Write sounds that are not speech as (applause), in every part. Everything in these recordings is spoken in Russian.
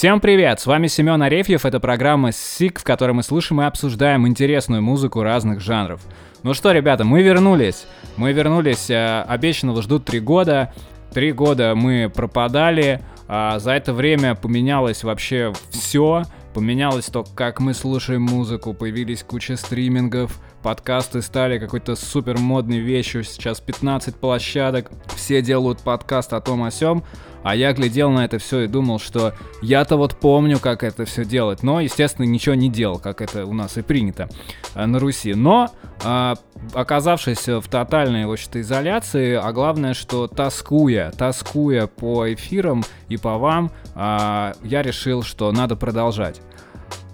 Всем привет! С вами Семен Арефьев. Это программа СИК, в которой мы слушаем и обсуждаем интересную музыку разных жанров. Ну что, ребята, мы вернулись. Мы вернулись. Э, обещанного ждут три года. Три года мы пропадали. А за это время поменялось вообще все. Поменялось то, как мы слушаем музыку, появились куча стримингов, подкасты стали какой-то супер модной вещью, сейчас 15 площадок, все делают подкаст о том о сём. А я глядел на это все и думал, что я-то вот помню, как это все делать. Но, естественно, ничего не делал, как это у нас и принято э, на Руси. Но, э, оказавшись в тотальной, в общем-то, изоляции, а главное, что тоскуя, тоскуя по эфирам и по вам, э, я решил, что надо продолжать.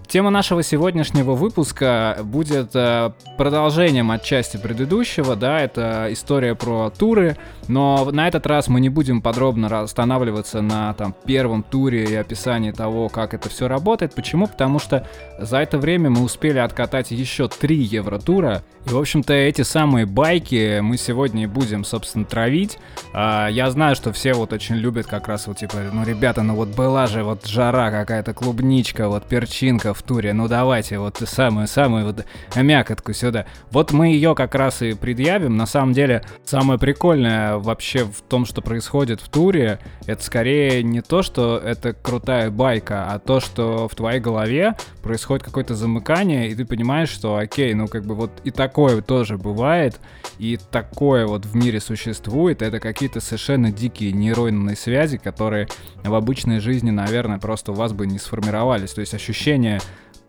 Тема нашего сегодняшнего выпуска будет э, продолжением от части предыдущего, да, это история про туры, но на этот раз мы не будем подробно останавливаться на там первом туре и описании того, как это все работает. Почему? Потому что за это время мы успели откатать еще три евротура, и, в общем-то, эти самые байки мы сегодня и будем, собственно, травить. А, я знаю, что все вот очень любят как раз вот, типа, ну, ребята, ну вот была же вот жара какая-то, клубничка, вот перчинка в туре, ну давайте вот самую-самую вот мякотку сюда. Вот мы ее как раз и предъявим. На самом деле, самое прикольное вообще в том, что происходит в туре, это скорее не то, что это крутая байка, а то, что в твоей голове происходит какое-то замыкание, и ты понимаешь, что окей, ну как бы вот и так такое тоже бывает, и такое вот в мире существует, это какие-то совершенно дикие нейронные связи, которые в обычной жизни, наверное, просто у вас бы не сформировались. То есть ощущение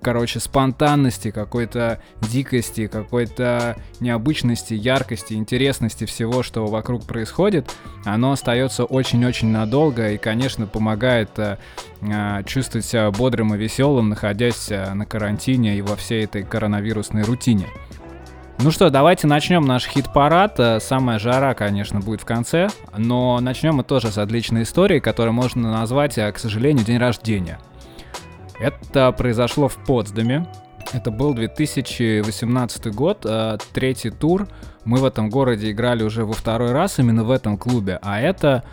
короче, спонтанности, какой-то дикости, какой-то необычности, яркости, интересности всего, что вокруг происходит, оно остается очень-очень надолго и, конечно, помогает э, э, чувствовать себя бодрым и веселым, находясь э, на карантине и во всей этой коронавирусной рутине. Ну что, давайте начнем наш хит-парад. Э, самая жара, конечно, будет в конце, но начнем мы тоже с отличной истории, которую можно назвать, э, к сожалению, день рождения. Это произошло в Потсдаме. Это был 2018 год, э, третий тур. Мы в этом городе играли уже во второй раз именно в этом клубе, а это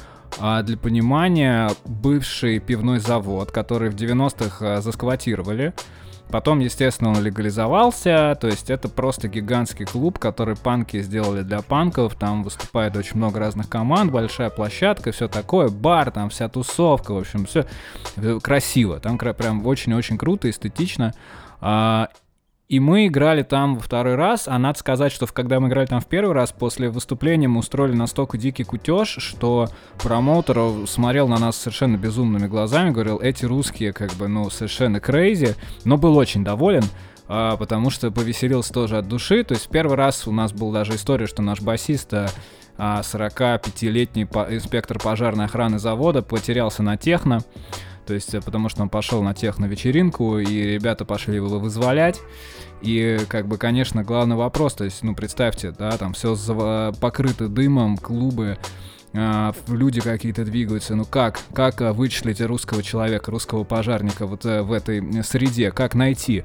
для понимания, бывший пивной завод, который в 90-х засквотировали. Потом, естественно, он легализовался, то есть это просто гигантский клуб, который панки сделали для панков, там выступает очень много разных команд, большая площадка, все такое, бар, там вся тусовка, в общем, все красиво, там прям очень-очень круто, эстетично. А, и мы играли там во второй раз, а надо сказать, что когда мы играли там в первый раз, после выступления мы устроили настолько дикий кутеж, что промоутер смотрел на нас совершенно безумными глазами, говорил, эти русские как бы, ну, совершенно крейзи, но был очень доволен, а, потому что повеселился тоже от души. То есть первый раз у нас была даже история, что наш басист а, 45-летний инспектор пожарной охраны завода потерялся на техно. То есть, э, потому что он пошел на техно-вечеринку, и ребята пошли его вызволять. И, как бы, конечно, главный вопрос, то есть, ну, представьте, да, там все покрыто дымом, клубы, э, люди какие-то двигаются. Ну как? Как э, вычислить русского человека, русского пожарника вот э, в этой среде? Как найти?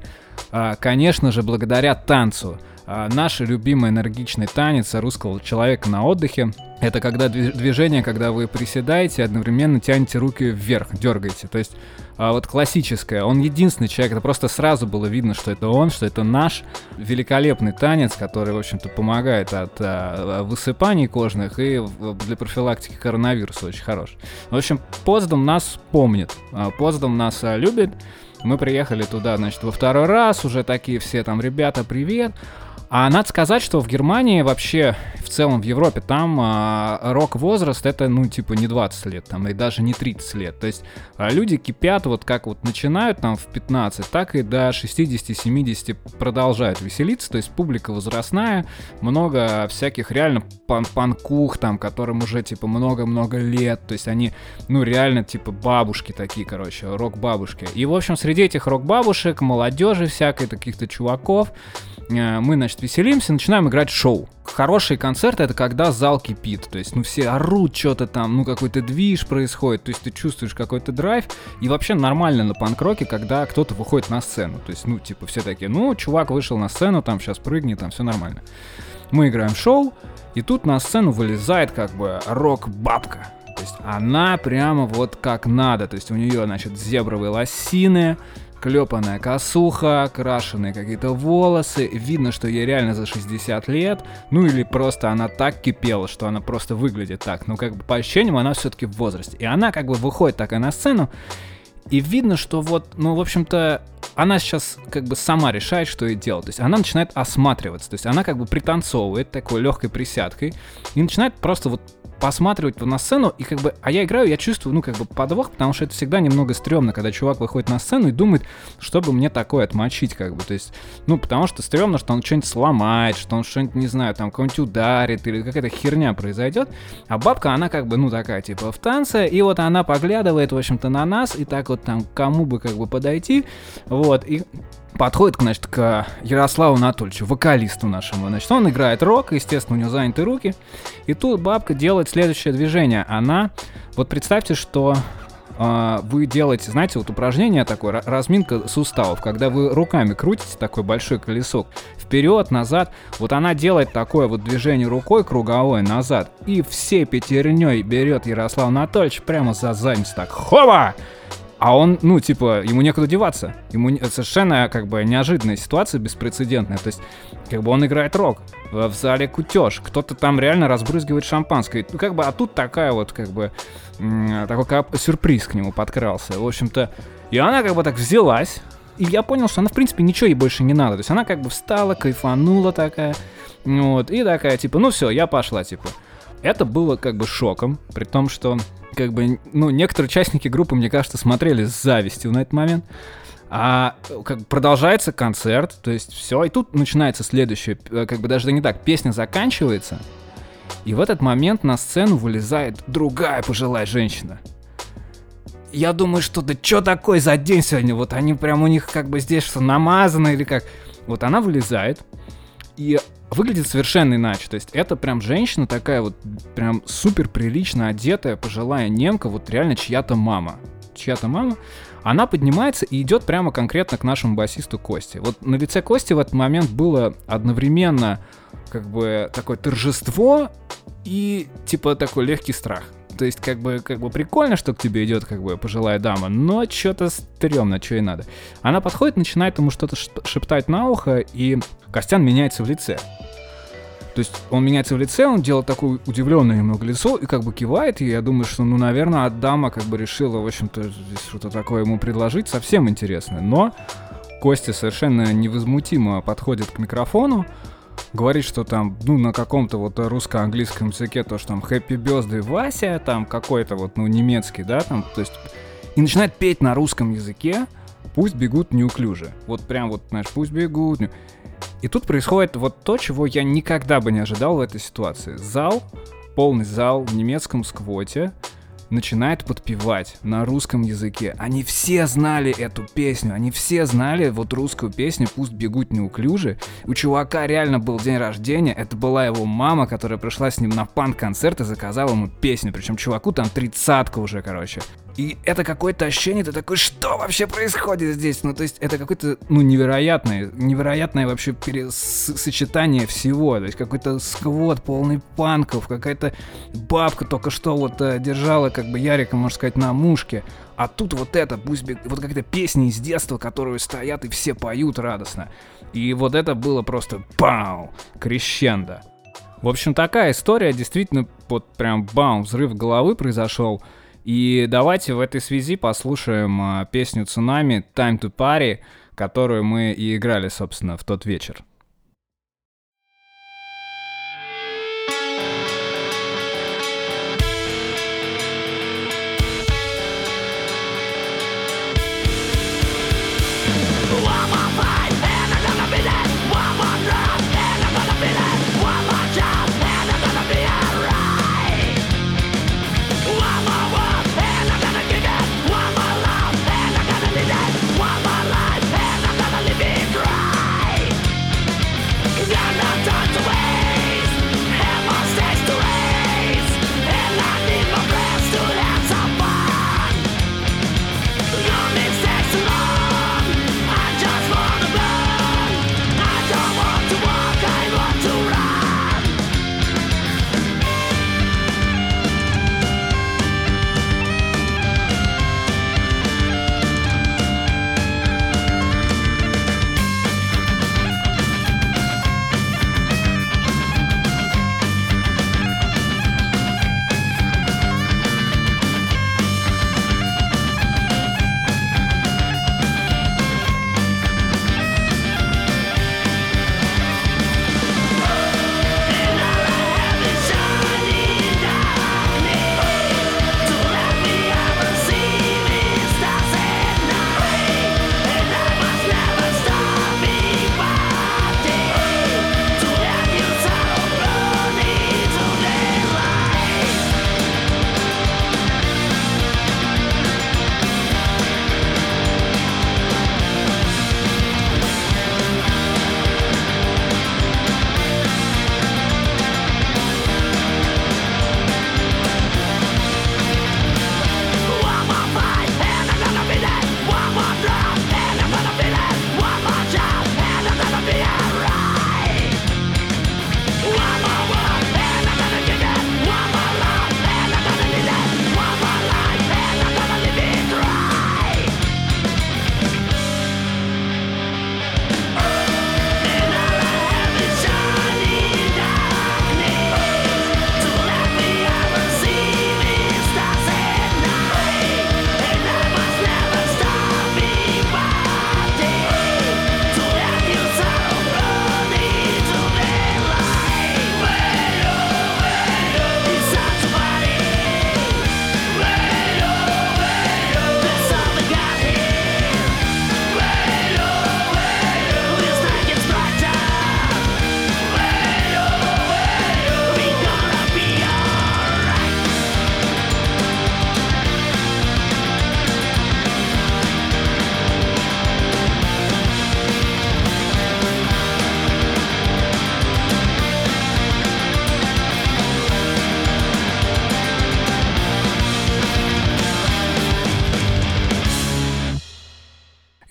А, конечно же, благодаря танцу. А, наш любимый энергичный танец русского человека на отдыхе. Это когда движение, когда вы приседаете, одновременно тянете руки вверх, дергаете. То есть а, вот классическое. Он единственный человек, это просто сразу было видно, что это он, что это наш великолепный танец, который, в общем-то, помогает от а, высыпаний кожных и для профилактики коронавируса очень хорош. В общем, Поздом нас помнит, Поздом нас любит. Мы приехали туда, значит, во второй раз, уже такие все там, ребята, привет. А надо сказать, что в Германии вообще, в целом в Европе, там а, рок-возраст это, ну, типа, не 20 лет, там, и даже не 30 лет. То есть а, люди кипят, вот как вот начинают там в 15, так и до 60-70 продолжают веселиться. То есть публика возрастная, много всяких реально пан панкух там, которым уже, типа, много-много лет. То есть они, ну, реально, типа, бабушки такие, короче, рок-бабушки. И, в общем, среди этих рок-бабушек, молодежи всякой, каких-то чуваков, мы, значит, веселимся, начинаем играть шоу. Хороший концерт — это когда зал кипит, то есть, ну, все орут что-то там, ну, какой-то движ происходит, то есть ты чувствуешь какой-то драйв, и вообще нормально на панк-роке, когда кто-то выходит на сцену, то есть, ну, типа, все такие, ну, чувак вышел на сцену, там, сейчас прыгнет, там, все нормально. Мы играем шоу, и тут на сцену вылезает, как бы, рок-бабка, То есть она прямо вот как надо. То есть у нее, значит, зебровые лосины, клепанная косуха, крашеные какие-то волосы. Видно, что ей реально за 60 лет. Ну или просто она так кипела, что она просто выглядит так. Ну как бы по ощущениям она все-таки в возрасте. И она как бы выходит такая на сцену. И видно, что вот, ну, в общем-то, она сейчас как бы сама решает, что ей делать. То есть она начинает осматриваться. То есть она как бы пританцовывает такой легкой присядкой и начинает просто вот посматривать на сцену, и как бы, а я играю, я чувствую, ну, как бы подвох, потому что это всегда немного стрёмно, когда чувак выходит на сцену и думает, чтобы мне такое отмочить, как бы, то есть, ну, потому что стрёмно, что он что-нибудь сломает, что он что-нибудь, не знаю, там, кого-нибудь ударит, или какая-то херня произойдет, а бабка, она как бы, ну, такая, типа, в танце, и вот она поглядывает, в общем-то, на нас, и так вот там, кому бы, как бы, подойти, вот, и подходит, значит, к Ярославу Анатольевичу, вокалисту нашему. Значит, он играет рок, естественно, у него заняты руки. И тут бабка делает следующее движение. Она, вот представьте, что э, вы делаете, знаете, вот упражнение такое, разминка суставов, когда вы руками крутите такой большой колесок вперед, назад. Вот она делает такое вот движение рукой круговое назад. И всей пятерней берет Ярослав Анатольевич прямо за задницу так. Хоба! А он, ну, типа, ему некуда деваться. Ему совершенно, как бы, неожиданная ситуация, беспрецедентная. То есть, как бы он играет рок. В зале кутеж. Кто-то там реально разбрызгивает шампанское. Ну, как бы, а тут такая вот, как бы, такой как сюрприз к нему подкрался. В общем-то, и она как бы так взялась. И я понял, что она, в принципе, ничего ей больше не надо. То есть она как бы встала, кайфанула такая. Вот, и такая, типа, ну все, я пошла, типа. Это было как бы шоком, при том, что как бы, ну, некоторые участники группы, мне кажется, смотрели с завистью на этот момент. А как продолжается концерт, то есть все, и тут начинается следующее, э, как бы даже не так, песня заканчивается, и в этот момент на сцену вылезает другая пожилая женщина. Я думаю, что да что такое за день сегодня? Вот они прям у них как бы здесь что намазано или как. Вот она вылезает, и выглядит совершенно иначе. То есть это прям женщина такая вот прям супер прилично одетая, пожилая немка, вот реально чья-то мама. Чья-то мама. Она поднимается и идет прямо конкретно к нашему басисту Кости. Вот на лице Кости в этот момент было одновременно как бы такое торжество и типа такой легкий страх. То есть, как бы, как бы прикольно, что к тебе идет, как бы, пожилая дама, но что-то стрёмно, что и надо. Она подходит, начинает ему что-то шептать на ухо, и Костян меняется в лице. То есть он меняется в лице, он делает такое удивленное немного лицо и как бы кивает, и я думаю, что, ну, наверное, дама как бы решила, в общем-то, здесь что-то такое ему предложить, совсем интересное. Но Костя совершенно невозмутимо подходит к микрофону, говорит, что там, ну, на каком-то вот русско-английском языке, то, что там Happy Birthday Вася, там какой-то вот, ну, немецкий, да, там, то есть, и начинает петь на русском языке, пусть бегут неуклюже. Вот прям вот, знаешь, пусть бегут. И тут происходит вот то, чего я никогда бы не ожидал в этой ситуации. Зал, полный зал в немецком сквоте, начинает подпевать на русском языке. Они все знали эту песню, они все знали вот русскую песню «Пусть бегут неуклюже». У чувака реально был день рождения, это была его мама, которая пришла с ним на панк-концерт и заказала ему песню, причем чуваку там тридцатка уже, короче. И это какое-то ощущение, ты такой, что вообще происходит здесь? Ну, то есть это какое-то, ну, невероятное, невероятное вообще сочетание всего. То есть какой-то сквот полный панков, какая-то бабка только что вот э, держала, как бы, Ярика, можно сказать, на мушке. А тут вот это, пусть вот какая-то песня из детства, которые стоят и все поют радостно. И вот это было просто пау, крещендо. В общем, такая история, действительно, вот прям бам, взрыв головы произошел. И давайте в этой связи послушаем а, песню «Цунами» «Time to Party», которую мы и играли, собственно, в тот вечер.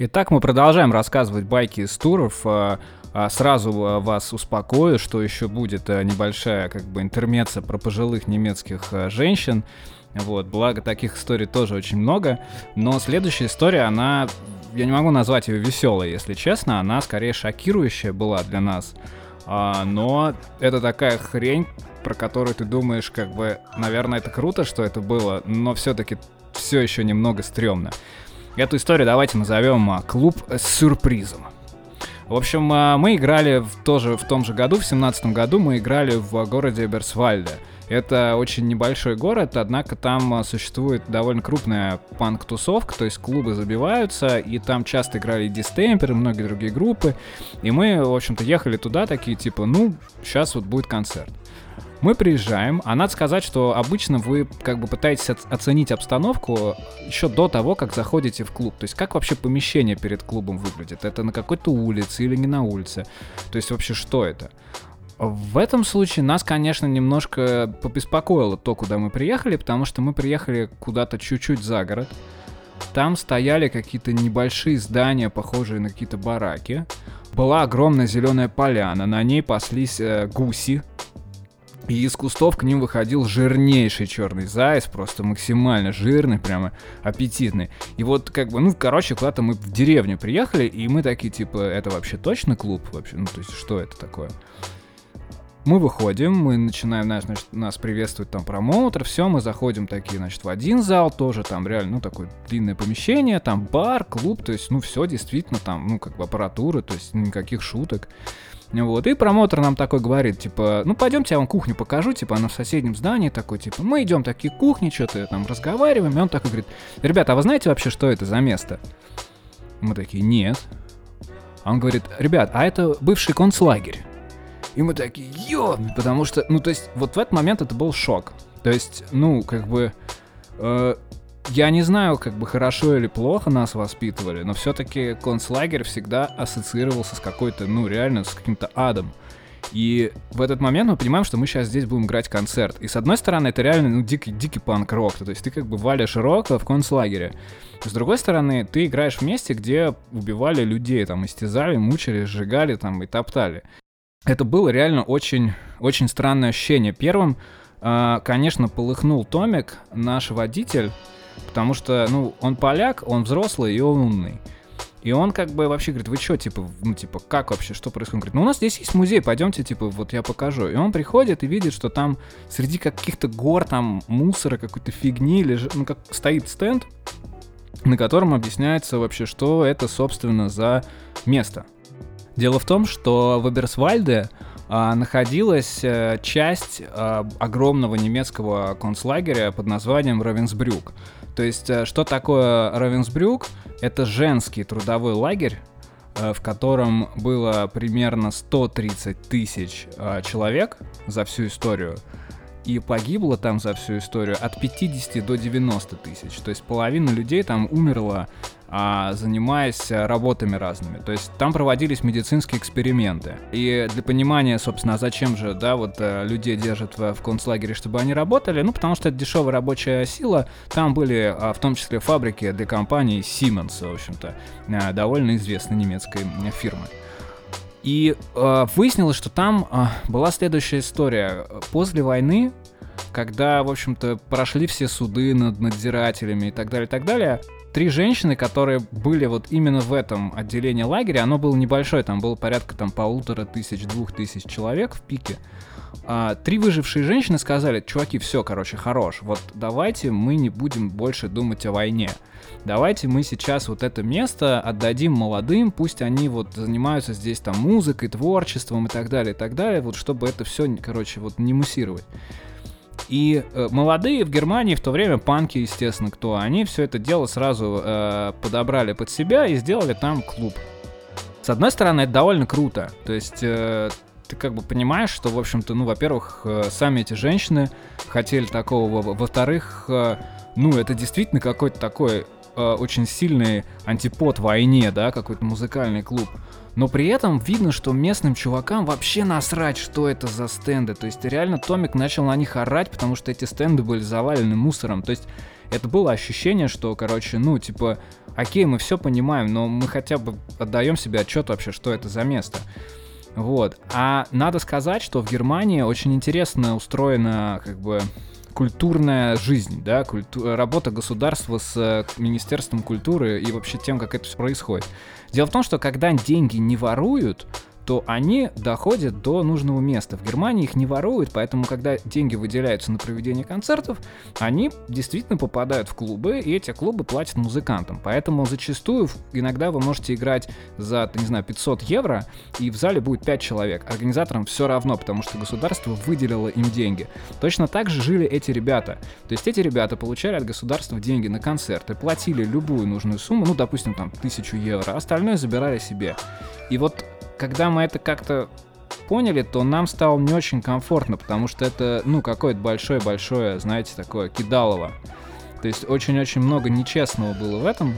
Итак, мы продолжаем рассказывать байки из туров. А, а, сразу вас успокою, что еще будет небольшая как бы интермеция про пожилых немецких женщин. Вот, благо таких историй тоже очень много. Но следующая история, она, я не могу назвать ее веселой, если честно, она скорее шокирующая была для нас. А, но это такая хрень, про которую ты думаешь, как бы, наверное, это круто, что это было, но все-таки все еще немного стрёмно. Эту историю давайте назовем а, «Клуб с сюрпризом». В общем, а, мы играли в, тоже в том же году, в семнадцатом году мы играли в городе Берсвальде. Это очень небольшой город, однако там а, существует довольно крупная панк-тусовка, то есть клубы забиваются, и там часто играли Дистемпер и многие другие группы. И мы, в общем-то, ехали туда такие, типа, ну, сейчас вот будет концерт. Мы приезжаем, а надо сказать, что обычно вы как бы пытаетесь оценить обстановку еще до того, как заходите в клуб. То есть как вообще помещение перед клубом выглядит? Это на какой-то улице или не на улице? То есть вообще что это? В этом случае нас, конечно, немножко побеспокоило то, куда мы приехали, потому что мы приехали куда-то чуть-чуть за город. Там стояли какие-то небольшие здания, похожие на какие-то бараки. Была огромная зеленая поляна, на ней паслись э, гуси. И из кустов к ним выходил жирнейший черный заяц, просто максимально жирный, прямо аппетитный. И вот как бы, ну, короче, куда-то мы в деревню приехали, и мы такие, типа, это вообще точно клуб? Вообще, ну, то есть, что это такое? Мы выходим, мы начинаем, значит, нас приветствует там промоутер, все, мы заходим такие, значит, в один зал, тоже там реально, ну, такое длинное помещение, там бар, клуб, то есть, ну, все действительно там, ну, как бы аппаратура, то есть никаких шуток. Вот, и промоутер нам такой говорит, типа, ну пойдемте, я вам кухню покажу, типа, она в соседнем здании, такой, типа, мы идем такие кухни, что-то там разговариваем, и он такой говорит, ребята, а вы знаете вообще, что это за место? Мы такие, нет. Он говорит, ребят, а это бывший концлагерь. И мы такие, ё, потому что, ну, то есть, вот в этот момент это был шок. То есть, ну, как бы, э, я не знаю, как бы хорошо или плохо нас воспитывали, но все-таки концлагерь всегда ассоциировался с какой-то, ну, реально, с каким-то адом. И в этот момент мы понимаем, что мы сейчас здесь будем играть концерт. И с одной стороны, это реально, ну, дикий, дикий панк-рок. То есть ты как бы валишь рока в концлагере. С другой стороны, ты играешь в месте, где убивали людей, там, истязали, мучили, сжигали, там, и топтали это было реально очень, очень странное ощущение. Первым, э, конечно, полыхнул Томик, наш водитель, потому что, ну, он поляк, он взрослый и он умный. И он как бы вообще говорит, вы что, типа, ну, типа, как вообще, что происходит? Он говорит, ну, у нас здесь есть музей, пойдемте, типа, вот я покажу. И он приходит и видит, что там среди каких-то гор, там, мусора, какой-то фигни, лежит, ну, как стоит стенд, на котором объясняется вообще, что это, собственно, за место. Дело в том, что в Эберсвальде а, находилась а, часть а, огромного немецкого концлагеря под названием Равенсбрюк. То есть, а, что такое Равенсбрюк? Это женский трудовой лагерь, а, в котором было примерно 130 тысяч а, человек за всю историю. И погибло там за всю историю от 50 до 90 тысяч. То есть половина людей там умерла а, занимаясь работами разными. То есть там проводились медицинские эксперименты. И для понимания, собственно, зачем же, да, вот э, людей держат в, в концлагере, чтобы они работали, ну, потому что это дешевая рабочая сила. Там были а, в том числе фабрики для компании Siemens, в общем-то, а, довольно известной немецкой фирмы. И э, выяснилось, что там э, была следующая история. После войны, когда, в общем-то, прошли все суды над надзирателями и так далее, и так далее, три женщины, которые были вот именно в этом отделении лагеря, оно было небольшое, там было порядка там полутора тысяч, двух тысяч человек в пике. А, три выжившие женщины сказали, чуваки, все, короче, хорош, вот давайте мы не будем больше думать о войне. Давайте мы сейчас вот это место отдадим молодым, пусть они вот занимаются здесь там музыкой, творчеством и так далее, и так далее, вот чтобы это все, короче, вот не муссировать. И э, молодые в Германии в то время, панки, естественно, кто, они все это дело сразу э, подобрали под себя и сделали там клуб. С одной стороны, это довольно круто. То есть э, ты как бы понимаешь, что, в общем-то, ну, во-первых, э, сами эти женщины хотели такого, во-вторых, э, ну, это действительно какой-то такой э, очень сильный антипод войне, да, какой-то музыкальный клуб но при этом видно, что местным чувакам вообще насрать, что это за стенды. То есть реально Томик начал на них орать, потому что эти стенды были завалены мусором. То есть это было ощущение, что, короче, ну, типа, окей, мы все понимаем, но мы хотя бы отдаем себе отчет вообще, что это за место. Вот. А надо сказать, что в Германии очень интересно устроена, как бы, культурная жизнь, да, культу... работа государства с э, Министерством культуры и вообще тем, как это все происходит. Дело в том, что когда деньги не воруют, то они доходят до нужного места. В Германии их не воруют, поэтому, когда деньги выделяются на проведение концертов, они действительно попадают в клубы, и эти клубы платят музыкантам. Поэтому зачастую иногда вы можете играть за, не знаю, 500 евро, и в зале будет 5 человек. Организаторам все равно, потому что государство выделило им деньги. Точно так же жили эти ребята. То есть эти ребята получали от государства деньги на концерты, платили любую нужную сумму, ну, допустим, там, тысячу евро, а остальное забирали себе. И вот когда мы это как-то поняли, то нам стало не очень комфортно, потому что это, ну, какое-то большое-большое, знаете, такое кидалово. То есть очень-очень много нечестного было в этом.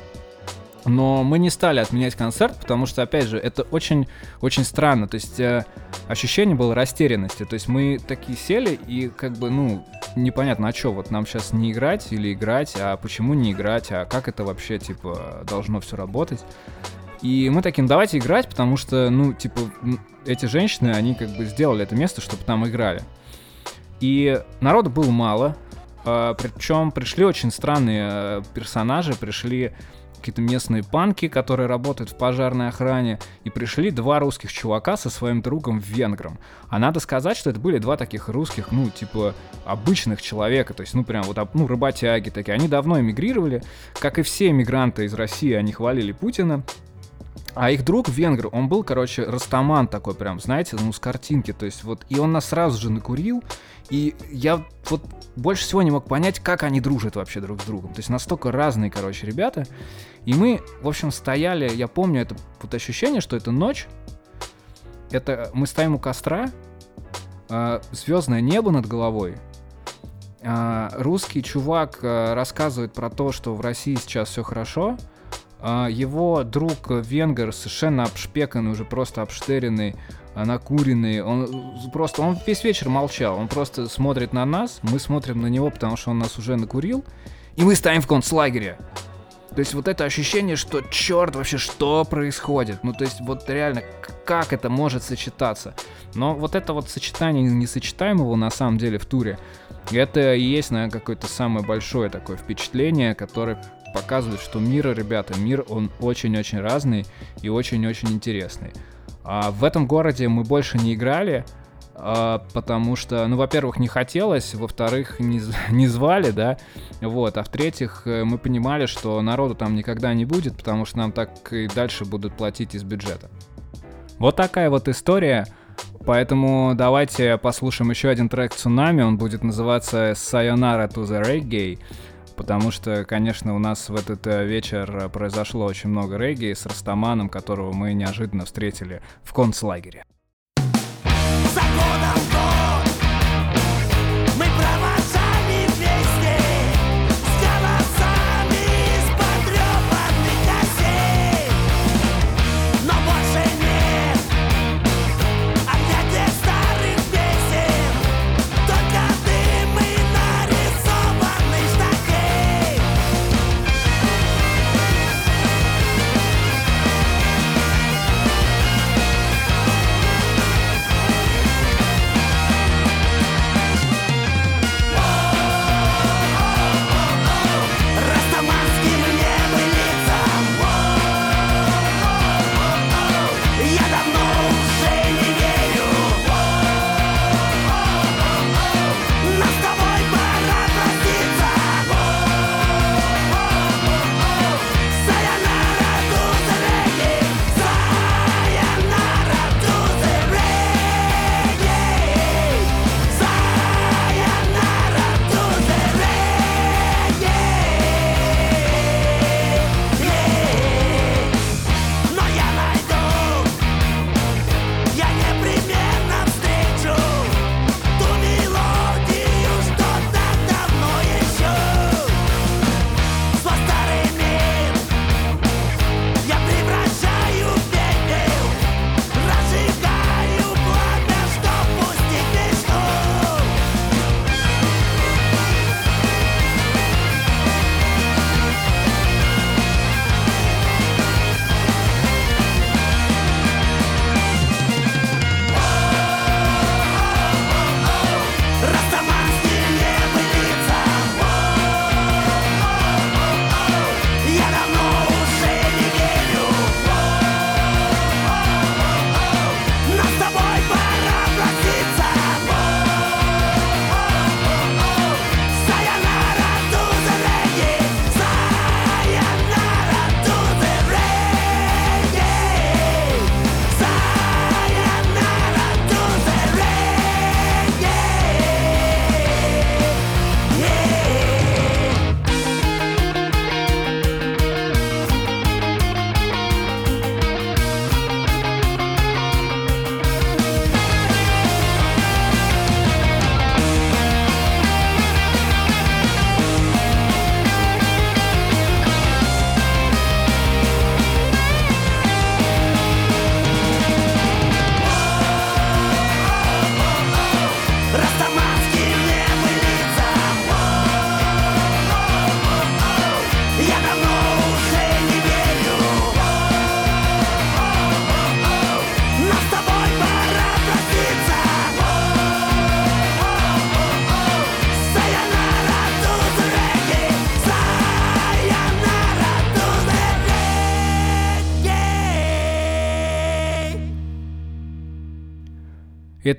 Но мы не стали отменять концерт, потому что, опять же, это очень-очень странно. То есть э, ощущение было растерянности. То есть мы такие сели и как бы, ну, непонятно, а что, вот нам сейчас не играть или играть, а почему не играть, а как это вообще, типа, должно все работать. И мы таким, давайте играть, потому что, ну, типа, эти женщины, они как бы сделали это место, чтобы там играли. И народу было мало, э, причем пришли очень странные э, персонажи, пришли какие-то местные панки, которые работают в пожарной охране, и пришли два русских чувака со своим другом венгром. А надо сказать, что это были два таких русских, ну, типа, обычных человека, то есть, ну, прям вот, ну, работяги такие. Они давно эмигрировали, как и все эмигранты из России, они хвалили Путина, а их друг венгр, он был, короче, растаман такой прям, знаете, ну, с картинки, то есть вот, и он нас сразу же накурил, и я вот больше всего не мог понять, как они дружат вообще друг с другом. То есть настолько разные, короче, ребята. И мы, в общем, стояли, я помню это вот ощущение, что это ночь, это мы стоим у костра, э, звездное небо над головой, э, русский чувак э, рассказывает про то, что в России сейчас все хорошо, а, его друг Венгер совершенно обшпеканный, уже просто обштеренный, а, накуренный. Он просто, он весь вечер молчал. Он просто смотрит на нас, мы смотрим на него, потому что он нас уже накурил. И мы стоим в концлагере. То есть вот это ощущение, что черт вообще, что происходит? Ну то есть вот реально, как это может сочетаться? Но вот это вот сочетание несочетаемого на самом деле в туре, это и есть, наверное, какое-то самое большое такое впечатление, которое показывает, что мир, ребята, мир, он очень-очень разный и очень-очень интересный. А в этом городе мы больше не играли, а, потому что, ну, во-первых, не хотелось, во-вторых, не, (laughs) не звали, да, вот, а в-третьих, э, мы понимали, что народу там никогда не будет, потому что нам так и дальше будут платить из бюджета. Вот такая вот история. Поэтому давайте послушаем еще один трек «Цунами», он будет называться «Sayonara to the Reggae» потому что, конечно, у нас в этот э, вечер произошло очень много регги с Растаманом, которого мы неожиданно встретили в концлагере.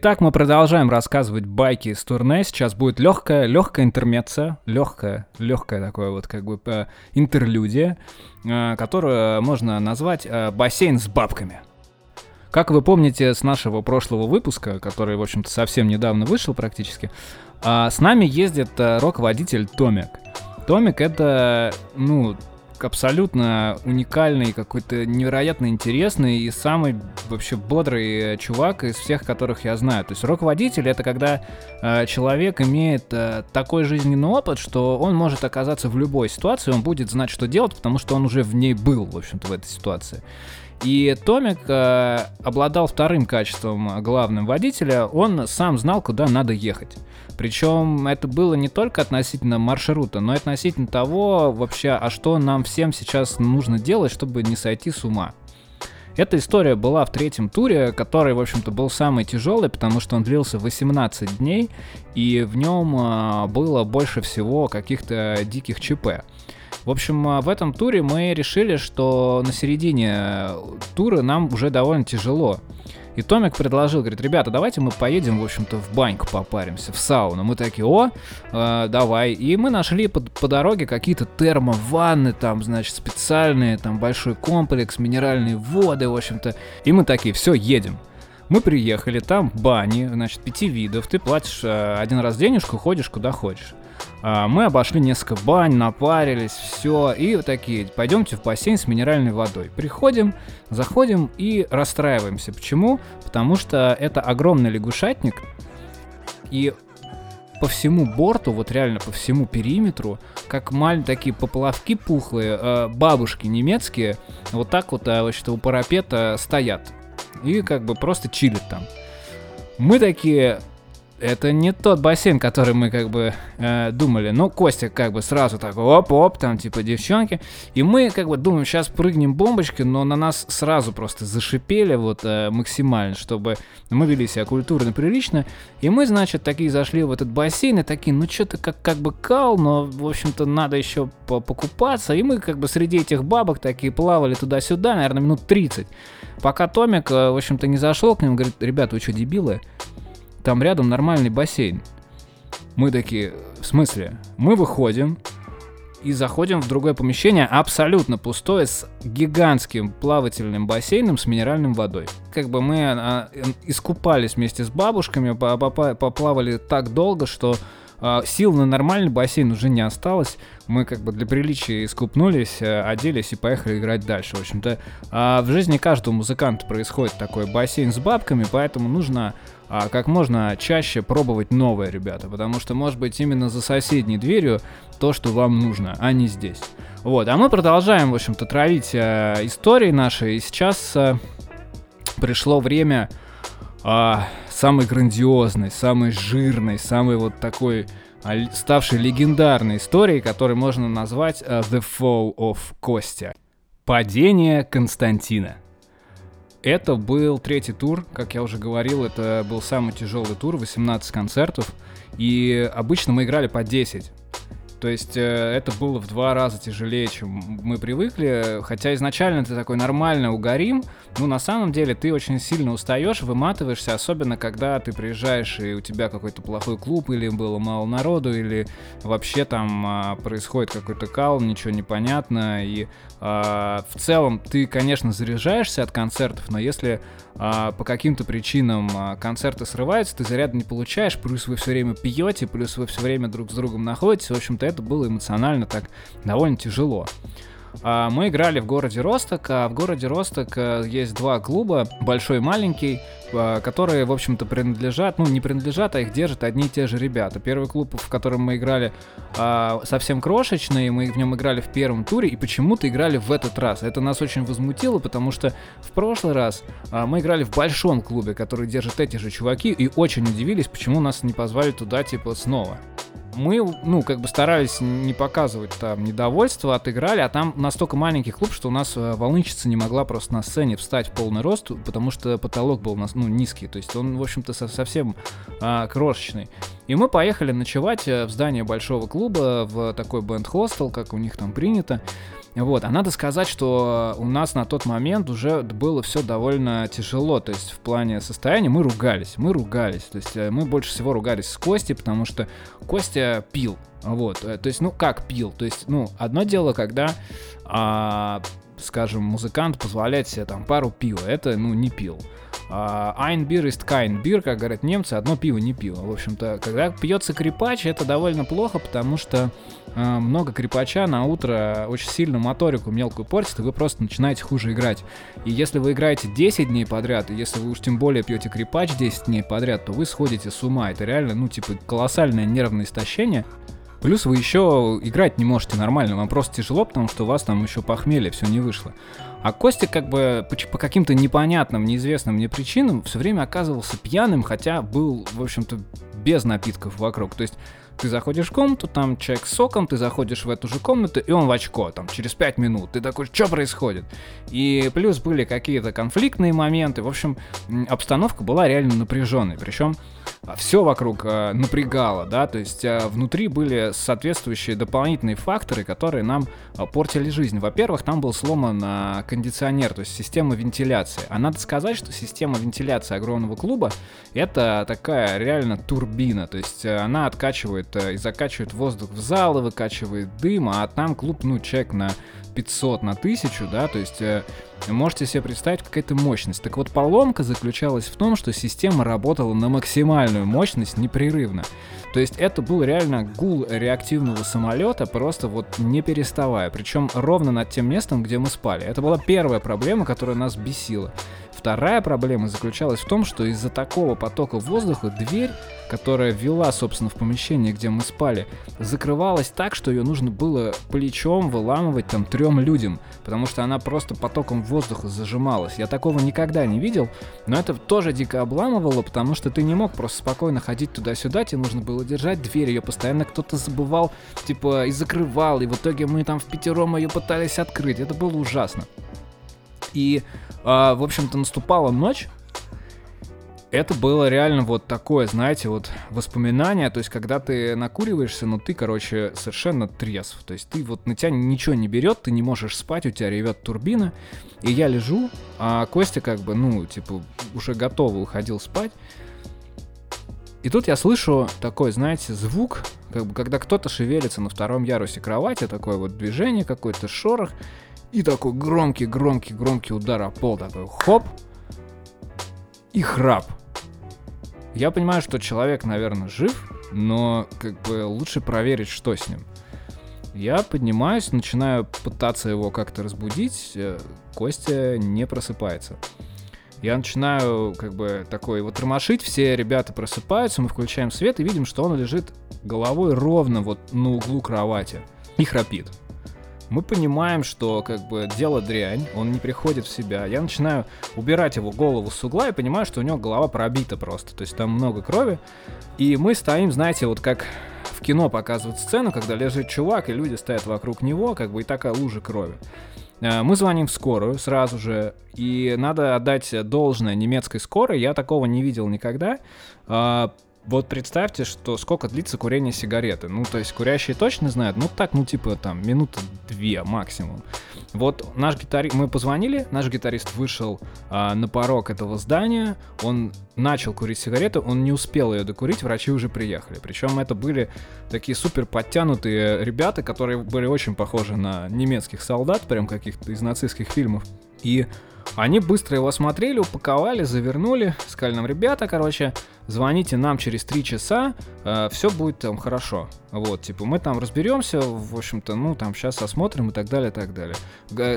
Итак, мы продолжаем рассказывать байки из турне. Сейчас будет легкая, легкая интермеция, легкая, легкая такое вот как бы э, интерлюдия, э, которую можно назвать э, бассейн с бабками. Как вы помните с нашего прошлого выпуска, который, в общем-то, совсем недавно вышел практически, э, с нами ездит э, рок-водитель Томик. Томик это, ну, абсолютно уникальный, какой-то невероятно интересный и самый вообще бодрый чувак из всех, которых я знаю. То есть руководитель это когда э, человек имеет э, такой жизненный опыт, что он может оказаться в любой ситуации, он будет знать, что делать, потому что он уже в ней был, в общем-то, в этой ситуации. И Томик э, обладал вторым качеством главным водителя, он сам знал, куда надо ехать. Причем это было не только относительно маршрута, но и относительно того вообще, а что нам всем сейчас нужно делать, чтобы не сойти с ума. Эта история была в третьем туре, который, в общем-то, был самый тяжелый, потому что он длился 18 дней, и в нем э, было больше всего каких-то диких ЧП. В общем, э, в этом туре мы решили, что на середине тура нам уже довольно тяжело. И Томик предложил, говорит, ребята, давайте мы поедем, в общем-то, в баньку попаримся, в сауну. Мы такие, о, э, давай. И мы нашли по, по дороге какие-то термованны, там, значит, специальные, там, большой комплекс, минеральные воды, в общем-то. И мы такие, все, едем. Мы приехали, там бани, значит, пяти видов. Ты платишь э, один раз денежку, ходишь куда хочешь. А, мы обошли несколько бань, напарились, все, и такие, пойдемте в бассейн с минеральной водой. Приходим, заходим и расстраиваемся. Почему? Потому что это огромный лягушатник, и по всему борту, вот реально по всему периметру, как маленькие такие поплавки пухлые, э, бабушки немецкие, вот так вот, э, вообще у парапета стоят. И как бы просто чилят там. Мы такие, это не тот бассейн, который мы как бы э, думали. Но Костя как бы сразу так оп-оп, там типа девчонки. И мы как бы думаем, сейчас прыгнем бомбочкой, но на нас сразу просто зашипели вот э, максимально, чтобы мы вели себя культурно, прилично. И мы, значит, такие зашли в этот бассейн и такие, ну что-то как, как бы кал, но, в общем-то, надо еще по покупаться. И мы как бы среди этих бабок такие плавали туда-сюда, наверное, минут 30. Пока Томик, э, в общем-то, не зашел к ним, говорит, ребята, вы что, дебилы? Там рядом нормальный бассейн. Мы такие, в смысле? Мы выходим и заходим в другое помещение, абсолютно пустое, с гигантским плавательным бассейном с минеральной водой. Как бы мы а, искупались вместе с бабушками, поплавали так долго, что а, сил на нормальный бассейн уже не осталось. Мы как бы для приличия искупнулись, э, оделись и поехали играть дальше. В общем-то, а, в жизни каждого музыканта происходит такой бассейн с бабками, поэтому нужно а, как можно чаще пробовать новое, ребята, потому что, может быть, именно за соседней дверью то, что вам нужно, а не здесь. Вот, а мы продолжаем, в общем-то, травить э, истории наши, и сейчас э, пришло время э, самой грандиозной, самой жирной, самой вот такой ставшей легендарной истории, которую можно назвать uh, The Fall of Костя. Падение Константина. Это был третий тур, как я уже говорил, это был самый тяжелый тур, 18 концертов, и обычно мы играли по 10. То есть э, это было в два раза тяжелее, чем мы привыкли. Хотя изначально ты такой нормально угорим, ну на самом деле ты очень сильно устаешь, выматываешься, особенно когда ты приезжаешь и у тебя какой-то плохой клуб, или было мало народу, или вообще там а, происходит какой-то кал, ничего не понятно. И а, в целом ты, конечно, заряжаешься от концертов, но если по каким-то причинам а, концерты срываются, ты заряд не получаешь, плюс вы все время пьете, плюс вы все время друг с другом находитесь. В общем-то, это было эмоционально так довольно тяжело. А, мы играли в городе Росток, а в городе Росток э, есть два клуба, большой и маленький, а, которые, в общем-то, принадлежат, ну, не принадлежат, а их держат одни и те же ребята. Первый клуб, в котором мы играли, а, совсем крошечный, мы в нем играли в первом туре, и почему-то играли в этот раз. Это нас очень возмутило, потому что в прошлый раз мы играли в большом клубе, который держат эти же чуваки, и очень удивились, почему нас не позвали туда, типа, снова мы, ну, как бы старались не показывать там недовольство, отыграли, а там настолько маленький клуб, что у нас э, волничица не могла просто на сцене встать в полный рост, потому что потолок был у нас, ну, низкий, то есть он, в общем-то, совсем а, крошечный. И мы поехали ночевать э, в здание большого клуба, в такой бенд-хостел, как у них там принято. Вот, а надо сказать, что у нас на тот момент уже было все довольно тяжело, то есть в плане состояния мы ругались, мы ругались, то есть э, мы больше всего ругались с Костей, потому что Костя пил, вот, э, то есть, ну как пил, то есть, ну, одно дело, когда, а, скажем, музыкант позволяет себе там пару пива, это, ну, не пил. Ein Bier ist kein Bier, как говорят немцы, одно пиво не пиво. В общем-то, когда пьется крепач, это довольно плохо, потому что много крепача на утро очень сильно моторику мелкую портит, и вы просто начинаете хуже играть. И если вы играете 10 дней подряд, и если вы уж тем более пьете крепач 10 дней подряд, то вы сходите с ума. Это реально, ну, типа, колоссальное нервное истощение. Плюс вы еще играть не можете нормально, вам просто тяжело, потому что у вас там еще похмелье, все не вышло. А Костя как бы по каким-то непонятным, неизвестным мне причинам все время оказывался пьяным, хотя был, в общем-то, без напитков вокруг. То есть ты заходишь в комнату, там человек с соком, ты заходишь в эту же комнату, и он в очко, там, через 5 минут. Ты такой, что происходит? И плюс были какие-то конфликтные моменты. В общем, обстановка была реально напряженной. Причем а, все вокруг э, напрягало, да, то есть э, внутри были соответствующие дополнительные факторы, которые нам э, портили жизнь. Во-первых, там был сломан э, кондиционер, то есть система вентиляции. А надо сказать, что система вентиляции огромного клуба это такая реально турбина, то есть э, она откачивает э, и закачивает воздух в зал и выкачивает дым, а там клуб, ну, человек на 500, на 1000, да, то есть э, можете себе представить какая-то мощность. Так вот, поломка заключалась в том, что система работала на максимальную мощность непрерывно. То есть это был реально гул реактивного самолета, просто вот не переставая. Причем ровно над тем местом, где мы спали. Это была первая проблема, которая нас бесила. Вторая проблема заключалась в том, что из-за такого потока воздуха дверь, которая вела, собственно, в помещение, где мы спали, закрывалась так, что ее нужно было плечом выламывать там трем людям, потому что она просто потоком воздуха зажималась. Я такого никогда не видел, но это тоже дико обламывало, потому что ты не мог просто спокойно ходить туда-сюда, тебе нужно было держать дверь, ее постоянно кто-то забывал, типа, и закрывал, и в итоге мы там в пятером ее пытались открыть. Это было ужасно. И а, в общем-то, наступала ночь. Это было реально вот такое, знаете, вот воспоминание, то есть когда ты накуриваешься, но ты, короче, совершенно трезв, то есть ты вот на тебя ничего не берет, ты не можешь спать, у тебя ревет турбина, и я лежу, а Костя как бы, ну, типа, уже готово уходил спать, и тут я слышу такой, знаете, звук, как бы, когда кто-то шевелится на втором ярусе кровати, такое вот движение, какой-то шорох, и такой громкий, громкий, громкий удар о пол, такой хоп, и храп. Я понимаю, что человек, наверное, жив, но как бы лучше проверить, что с ним. Я поднимаюсь, начинаю пытаться его как-то разбудить, э, Костя не просыпается. Я начинаю как бы такой его тормошить, все ребята просыпаются, мы включаем свет и видим, что он лежит головой ровно вот на углу кровати и храпит мы понимаем, что как бы дело дрянь, он не приходит в себя. Я начинаю убирать его голову с угла и понимаю, что у него голова пробита просто, то есть там много крови. И мы стоим, знаете, вот как в кино показывают сцену, когда лежит чувак, и люди стоят вокруг него, как бы и такая лужа крови. Э, мы звоним в скорую сразу же, и надо отдать должное немецкой скорой, я такого не видел никогда. Вот представьте, что сколько длится курение сигареты. Ну, то есть курящие точно знают, ну так, ну типа там минуты две максимум. Вот наш гитарист, мы позвонили, наш гитарист вышел а, на порог этого здания, он начал курить сигарету, он не успел ее докурить, врачи уже приехали. Причем это были такие супер подтянутые ребята, которые были очень похожи на немецких солдат, прям каких-то из нацистских фильмов. И они быстро его осмотрели, упаковали, завернули, сказали нам, ребята, короче, звоните нам через три часа, э, все будет там хорошо. Вот, типа, мы там разберемся, в общем-то, ну, там, сейчас осмотрим и так далее, и так далее.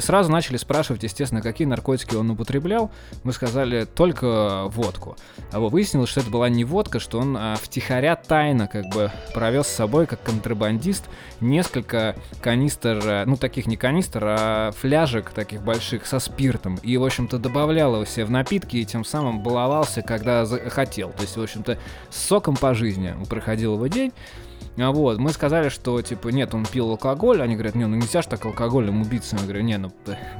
Сразу начали спрашивать, естественно, какие наркотики он употреблял. Мы сказали, только водку. А вот выяснилось, что это была не водка, что он а, втихаря тайно, как бы, провез с собой, как контрабандист, несколько канистр, э, ну, таких не канистр, а фляжек таких больших со спиртом. И, в общем-то, добавлял его себе в напитки и тем самым баловался, когда хотел. То есть, в общем-то, с соком по жизни проходил его день. А вот, мы сказали, что, типа, нет, он пил алкоголь, они говорят, не, ну нельзя ж так алкоголем убиться. Я говорю, не, ну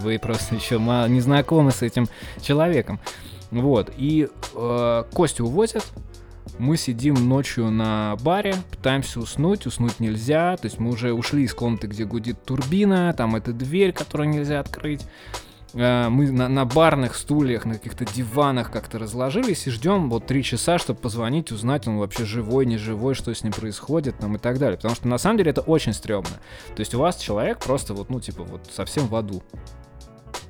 вы просто еще не знакомы с этим человеком. Вот, и э, Костю увозят, Мы сидим ночью на баре, пытаемся уснуть, уснуть нельзя. То есть мы уже ушли из комнаты, где гудит турбина, там эта дверь, которую нельзя открыть. Э, мы на, на барных стульях, на каких-то диванах как-то разложились и ждем вот три часа, чтобы позвонить, узнать, он вообще живой, не живой, что с ним происходит, там и так далее. Потому что на самом деле это очень стрёмно. То есть у вас человек просто вот, ну, типа, вот совсем в аду.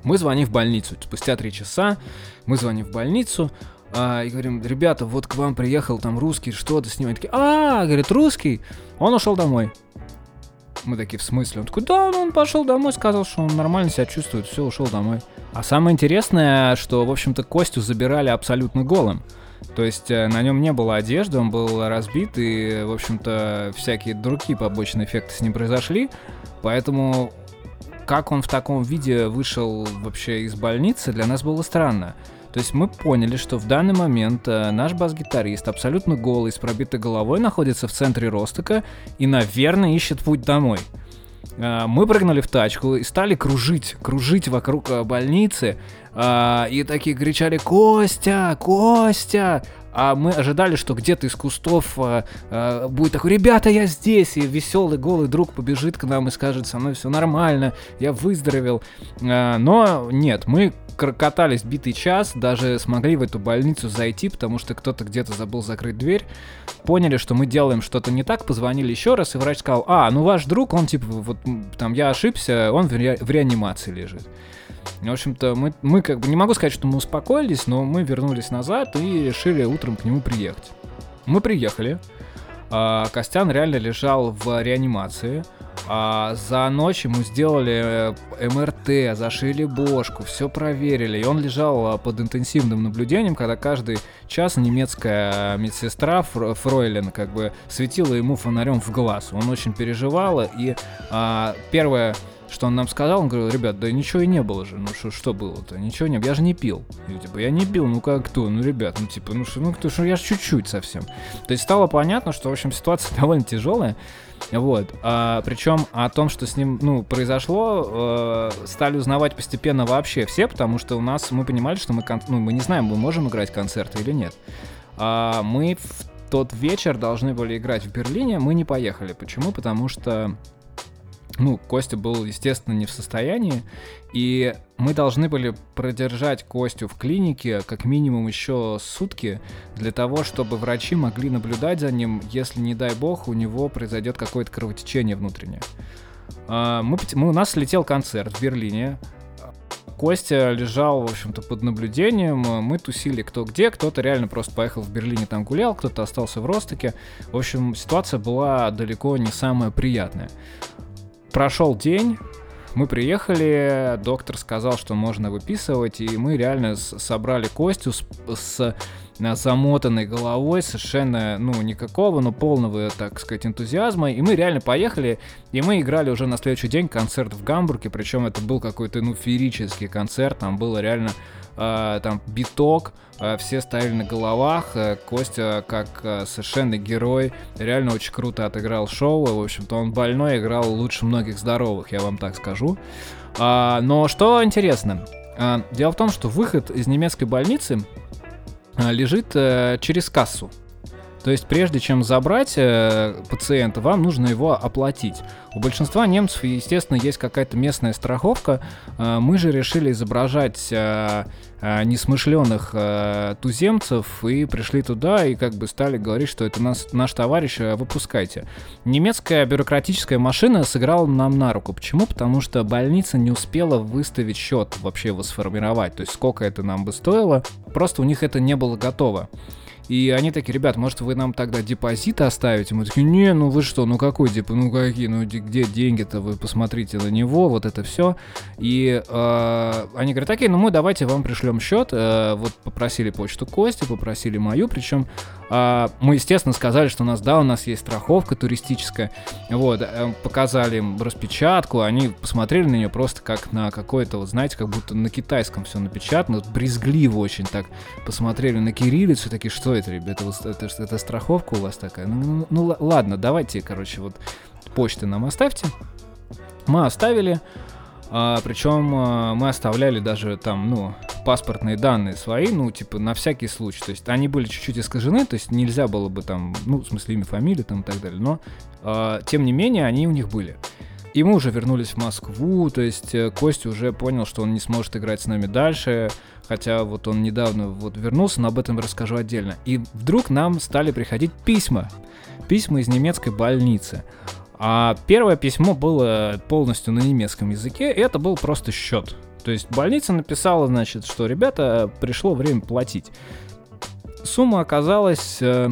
Мы звоним в больницу. Спустя три часа мы звоним в больницу, а, и говорим, ребята, вот к вам приехал там русский, что-то с ним. Они такие, а, говорит, русский, он ушел домой. Мы такие, в смысле? Он такой, да, ну, он пошел домой, сказал, что он нормально себя чувствует, все, ушел домой. А самое интересное, что, в общем-то, Костю забирали абсолютно голым. То есть э, на нем не было одежды, он был разбит, и, в общем-то, всякие другие побочные эффекты с ним произошли. Поэтому как он в таком виде вышел вообще из больницы, для нас было странно. То есть мы поняли, что в данный момент э, наш бас-гитарист абсолютно голый, с пробитой головой, находится в центре Ростока и, наверное, ищет путь домой. Э, мы прыгнули в тачку и стали кружить, кружить вокруг э, больницы. И такие кричали «Костя! Костя!» А мы ожидали, что где-то из кустов э, э, будет такой, ребята, я здесь, и веселый голый друг побежит к нам и скажет, со мной все нормально, я выздоровел. Э, но нет, мы катались битый час, даже смогли в эту больницу зайти, потому что кто-то где-то забыл закрыть дверь. Поняли, что мы делаем что-то не так, позвонили еще раз, и врач сказал, а, ну ваш друг, он типа, вот там я ошибся, он в, ре- в реанимации лежит. В общем-то, мы, мы как бы не могу сказать, что мы успокоились, но мы вернулись назад и решили утром к нему приехать. Мы приехали. А, Костян реально лежал в реанимации. А за ночь ему сделали э, МРТ, зашили бошку, все проверили. И он лежал а, под интенсивным наблюдением, когда каждый час немецкая медсестра Фройлен как бы светила ему фонарем в глаз. Он очень переживал. И а, первое что он нам сказал, он говорил, ребят, да ничего и не было же, ну что, что было-то, ничего не было, я же не пил. И, типа, я не пил, ну как кто, ну ребят, ну типа, ну что, ну кто, что, я же чуть-чуть совсем. То есть стало понятно, что, в общем, ситуация (laughs) довольно тяжелая, вот. А, причем о том, что с ним, ну, произошло, э, стали узнавать постепенно вообще все, потому что у нас, мы понимали, что мы, кон- ну, мы не знаем, мы можем играть концерты или нет. А, мы в тот вечер должны были играть в Берлине, мы не поехали. Почему? Потому что ну, Костя был, естественно, не в состоянии, и мы должны были продержать Костю в клинике как минимум еще сутки для того, чтобы врачи могли наблюдать за ним, если, не дай бог, у него произойдет какое-то кровотечение внутреннее. А, мы, мы, у нас летел концерт в Берлине, Костя лежал, в общем-то, под наблюдением. Мы тусили кто где. Кто-то реально просто поехал в Берлине, там гулял, кто-то остался в Ростоке. В общем, ситуация была далеко не самая приятная. Прошел день, мы приехали, доктор сказал, что можно выписывать, и мы реально собрали Костю с, с замотанной головой, совершенно, ну, никакого, но полного, так сказать, энтузиазма. И мы реально поехали, и мы играли уже на следующий день концерт в Гамбурге, причем это был какой-то, ну, феерический концерт, там было реально э, там биток, э, все стояли на головах, э, Костя как совершенный герой, реально очень круто отыграл шоу, в общем-то он больной играл лучше многих здоровых, я вам так скажу. А, но что интересно, дело в том, что выход из немецкой больницы лежит через кассу. То есть прежде чем забрать э, пациента, вам нужно его оплатить. У большинства немцев, естественно, есть какая-то местная страховка. Э, мы же решили изображать э, э, несмышленных э, туземцев и пришли туда и как бы стали говорить, что это нас, наш товарищ, э, выпускайте. Немецкая бюрократическая машина сыграла нам на руку. Почему? Потому что больница не успела выставить счет, вообще его сформировать. То есть сколько это нам бы стоило. Просто у них это не было готово. И они такие, ребят, может вы нам тогда депозит оставите? Мы такие, не, ну вы что, ну какой деп, ну какие, ну где деньги-то, вы посмотрите на него, вот это все. И э, они говорят, окей, ну мы давайте вам пришлем счет. Э, вот попросили почту Кости, попросили мою, причем э, мы, естественно, сказали, что у нас, да, у нас есть страховка туристическая. Вот, э, показали им распечатку, они посмотрели на нее просто как на какой-то, вот знаете, как будто на китайском все напечатано, брезгливо очень так посмотрели на кириллицу, такие, что это, ребята, вот это, это страховка у вас такая? Ну, ну, ну ладно, давайте, короче, вот почты нам оставьте. Мы оставили. А, причем а, мы оставляли даже там, ну, паспортные данные свои, ну, типа, на всякий случай. То есть они были чуть-чуть искажены, то есть нельзя было бы там, ну, в смысле имя, фамилия там и так далее. Но, а, тем не менее, они у них были. И мы уже вернулись в Москву, то есть э, Костя уже понял, что он не сможет играть с нами дальше, хотя вот он недавно вот вернулся, но об этом расскажу отдельно. И вдруг нам стали приходить письма, письма из немецкой больницы. А первое письмо было полностью на немецком языке, и это был просто счет. То есть больница написала, значит, что, ребята, пришло время платить. Сумма оказалась э,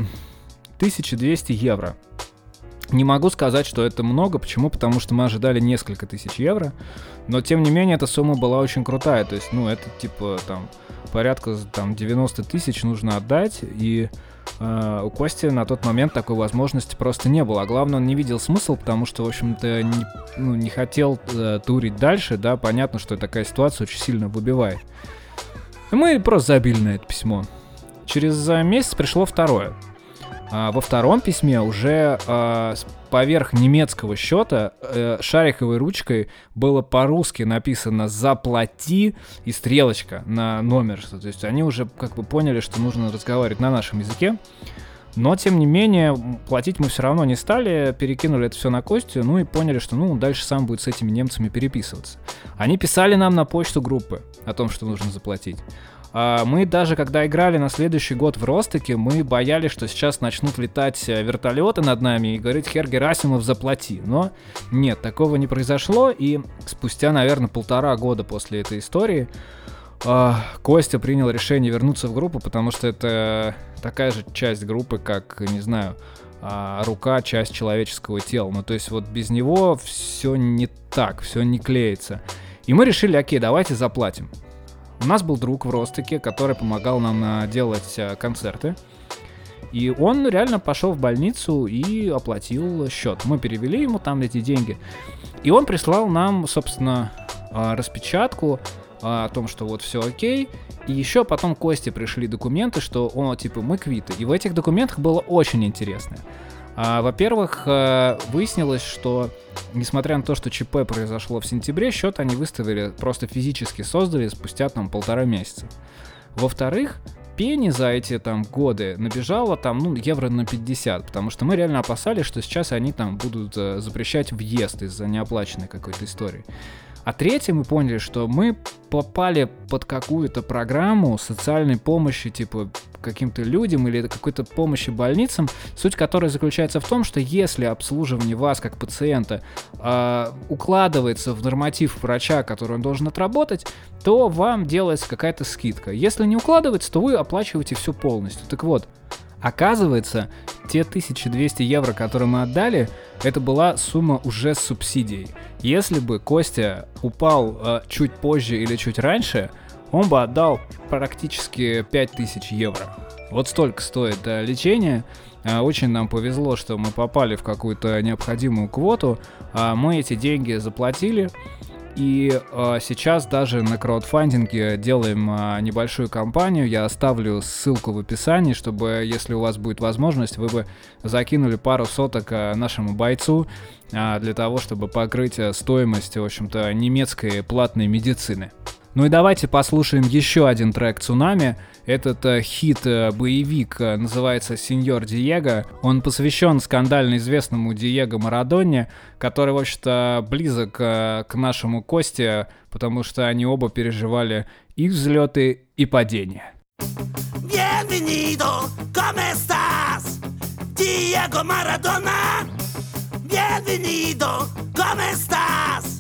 1200 евро. Не могу сказать, что это много. Почему? Потому что мы ожидали несколько тысяч евро. Но, тем не менее, эта сумма была очень крутая. То есть, ну, это типа там порядка там 90 тысяч нужно отдать. И Uh, у Кости на тот момент такой возможности просто не было. А главное, он не видел смысл, потому что, в общем-то, не, ну, не хотел uh, турить дальше, да, понятно, что такая ситуация очень сильно выбивает. И мы просто забили на это письмо. Через uh, месяц пришло второе. А, во втором письме уже а, поверх немецкого счета э, шариковой ручкой было по-русски написано «заплати» и стрелочка на номер. То есть они уже как бы поняли, что нужно разговаривать на нашем языке. Но, тем не менее, платить мы все равно не стали, перекинули это все на Костю, ну и поняли, что ну дальше сам будет с этими немцами переписываться. Они писали нам на почту группы о том, что нужно заплатить. А, мы даже, когда играли на следующий год в Ростоке, мы боялись, что сейчас начнут летать э, вертолеты над нами и говорить «Хер Герасимов, заплати». Но нет, такого не произошло, и спустя, наверное, полтора года после этой истории а, Костя принял решение вернуться в группу, потому что это такая же часть группы, как, не знаю, а, рука часть человеческого тела. Ну, то есть вот без него все не так, все не клеится. И мы решили, окей, давайте заплатим. У нас был друг в Ростоке, который помогал нам э, делать э, концерты. И он реально пошел в больницу и оплатил счет. Мы перевели ему там эти деньги. И он прислал нам, собственно, э, распечатку о том, что вот все окей. И еще потом Кости пришли документы, что, о, типа, мы квиты. И в этих документах было очень интересное. А, во-первых, э, выяснилось, что несмотря на то, что ЧП произошло в сентябре, счет они выставили, просто физически создали спустя там полтора месяца. Во-вторых, пени за эти там годы набежало там, ну, евро на 50, потому что мы реально опасались, что сейчас они там будут э, запрещать въезд из-за неоплаченной какой-то истории. А третье, мы поняли, что мы попали под какую-то программу социальной помощи, типа каким-то людям или какой-то помощи больницам, суть которой заключается в том, что если обслуживание вас как пациента э, укладывается в норматив врача, который он должен отработать, то вам делается какая-то скидка. Если не укладывается, то вы оплачиваете все полностью. Так вот, Оказывается, те 1200 евро, которые мы отдали, это была сумма уже с субсидией. Если бы Костя упал э, чуть позже или чуть раньше, он бы отдал практически 5000 евро. Вот столько стоит э, лечение. Э, очень нам повезло, что мы попали в какую-то необходимую квоту. Э, мы эти деньги заплатили. И э, сейчас даже на краудфандинге делаем э, небольшую кампанию. Я оставлю ссылку в описании, чтобы, если у вас будет возможность, вы бы закинули пару соток э, нашему бойцу э, для того, чтобы покрыть э, стоимость, в общем-то, немецкой платной медицины. Ну и давайте послушаем еще один трек «Цунами». Этот э, хит-боевик э, называется «Сеньор Диего». Он посвящен скандально известному Диего Марадоне, который, в общем-то, близок э, к нашему Косте, потому что они оба переживали и взлеты, и падения. Bienvenido, ¿cómo estás? Diego Maradona. Bienvenido, ¿cómo estás?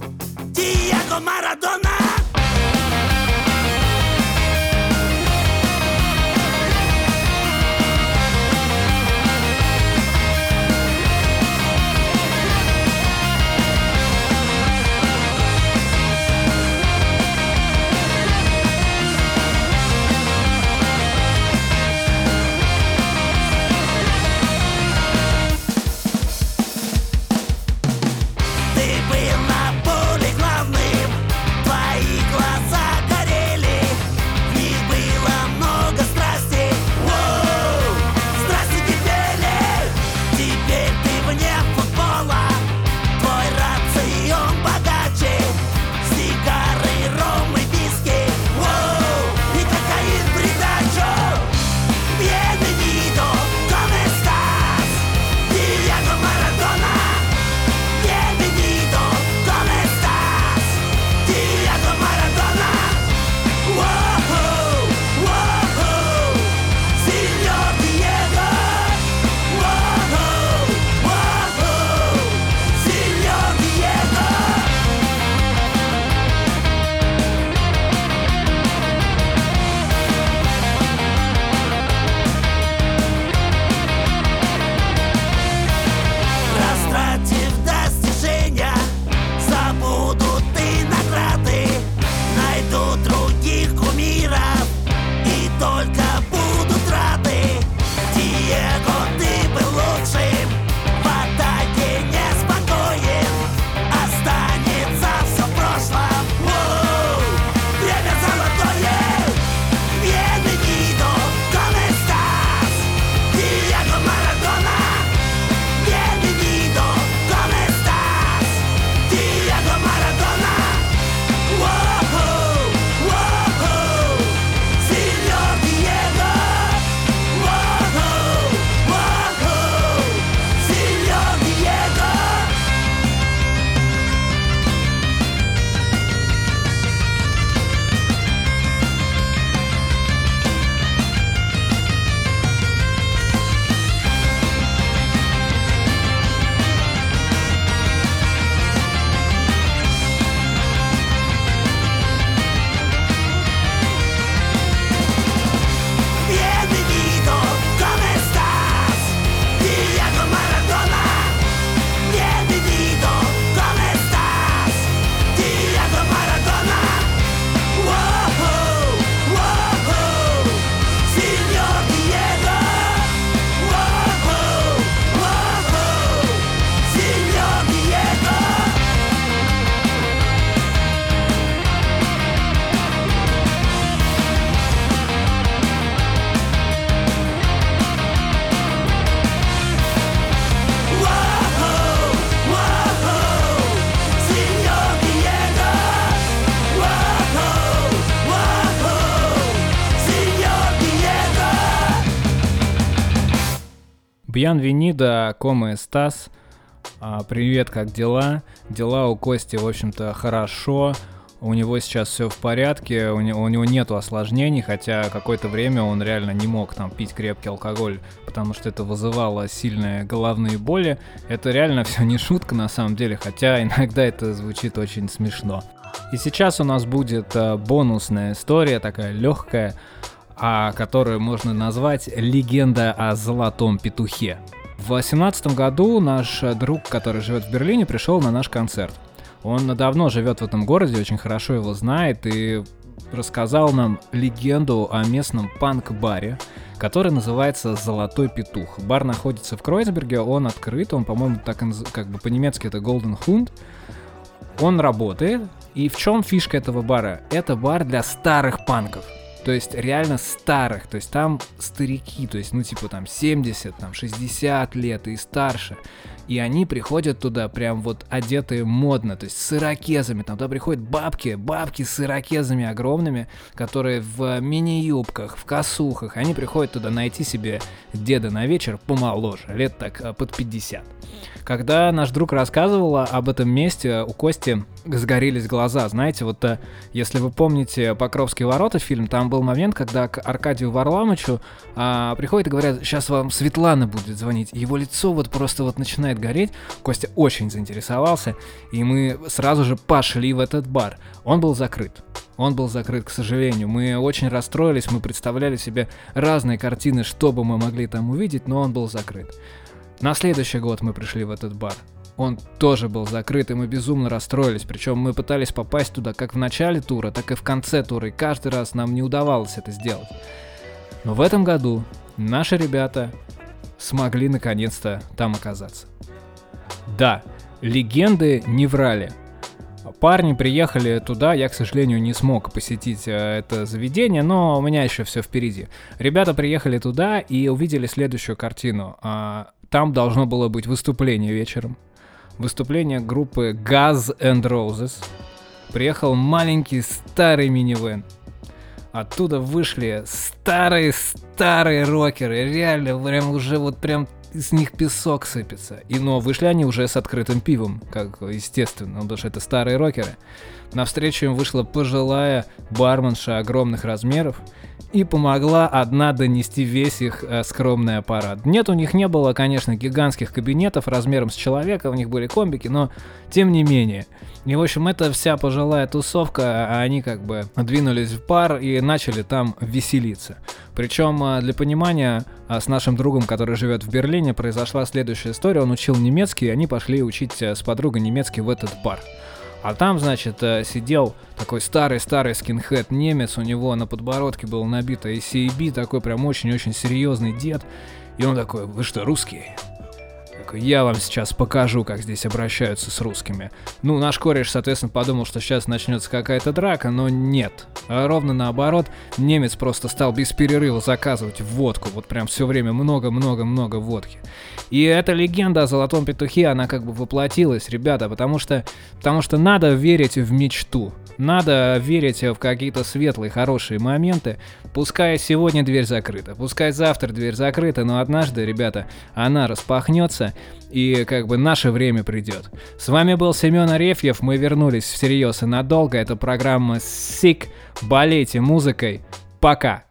Diego Maradona. Бьянвенида, Кома Стас. А, привет, как дела? Дела у Кости, в общем-то, хорошо. У него сейчас все в порядке, у него, у него нету осложнений, хотя какое-то время он реально не мог там пить крепкий алкоголь, потому что это вызывало сильные головные боли. Это реально все не шутка на самом деле, хотя иногда это звучит очень смешно. И сейчас у нас будет э, бонусная история, такая легкая, а, которую можно назвать «Легенда о золотом петухе». В 2018 году наш друг, который живет в Берлине, пришел на наш концерт. Он давно живет в этом городе, очень хорошо его знает и рассказал нам легенду о местном панк-баре, который называется «Золотой петух». Бар находится в Кройцберге, он открыт, он, по-моему, так как бы по-немецки это Golden Hund. Он работает, и в чем фишка этого бара? Это бар для старых панков то есть реально старых, то есть там старики, то есть, ну, типа там 70, там 60 лет и старше. И они приходят туда прям вот одетые модно, то есть с ирокезами. Там туда приходят бабки, бабки с ирокезами огромными, которые в мини-юбках, в косухах. Они приходят туда найти себе деда на вечер помоложе, лет так э, под 50. Когда наш друг рассказывал об этом месте, у Кости сгорелись глаза. Знаете, вот э, если вы помните «Покровские ворота» фильм, там был момент, когда к Аркадию Варламычу а, приходят и говорят, сейчас вам Светлана будет звонить. Его лицо вот просто вот начинает гореть. Костя очень заинтересовался, и мы сразу же пошли в этот бар. Он был закрыт. Он был закрыт, к сожалению. Мы очень расстроились, мы представляли себе разные картины, что бы мы могли там увидеть, но он был закрыт. На следующий год мы пришли в этот бар. Он тоже был закрыт, и мы безумно расстроились. Причем мы пытались попасть туда как в начале тура, так и в конце тура, и каждый раз нам не удавалось это сделать. Но в этом году наши ребята смогли наконец-то там оказаться. Да, легенды не врали. Парни приехали туда, я, к сожалению, не смог посетить э, это заведение, но у меня еще все впереди. Ребята приехали туда и увидели следующую картину. А, там должно было быть выступление вечером. Выступление группы Guns and Roses. Приехал маленький старый минивэн. Оттуда вышли старые-старые рокеры. Реально, прям уже вот прям из них песок сыпется. И но вышли они уже с открытым пивом, как естественно, потому что это старые рокеры. Навстречу им вышла пожилая барменша огромных размеров и помогла одна донести весь их э, скромный аппарат. Нет, у них не было, конечно, гигантских кабинетов размером с человека, у них были комбики, но тем не менее. И, в общем, это вся пожилая тусовка, а они как бы двинулись в пар и начали там веселиться. Причем, э, для понимания, э, с нашим другом, который живет в Берлине, произошла следующая история. Он учил немецкий, и они пошли учить с подругой немецкий в этот пар. А там, значит, э, сидел такой старый-старый скинхед немец, у него на подбородке был набито ACAB, такой прям очень-очень серьезный дед. И он такой, вы что, русские? Я вам сейчас покажу, как здесь обращаются с русскими. Ну, наш кореш, соответственно, подумал, что сейчас начнется какая-то драка, но нет. А ровно наоборот, немец просто стал без перерыва заказывать водку. Вот прям все время много-много-много водки. И эта легенда о золотом петухе, она как бы воплотилась, ребята, потому что, потому что надо верить в мечту. Надо верить в какие-то светлые, хорошие моменты. Пускай сегодня дверь закрыта, пускай завтра дверь закрыта, но однажды, ребята, она распахнется, и как бы наше время придет. С вами был Семен Арефьев, мы вернулись всерьез и надолго. Это программа Sick. Болейте музыкой. Пока!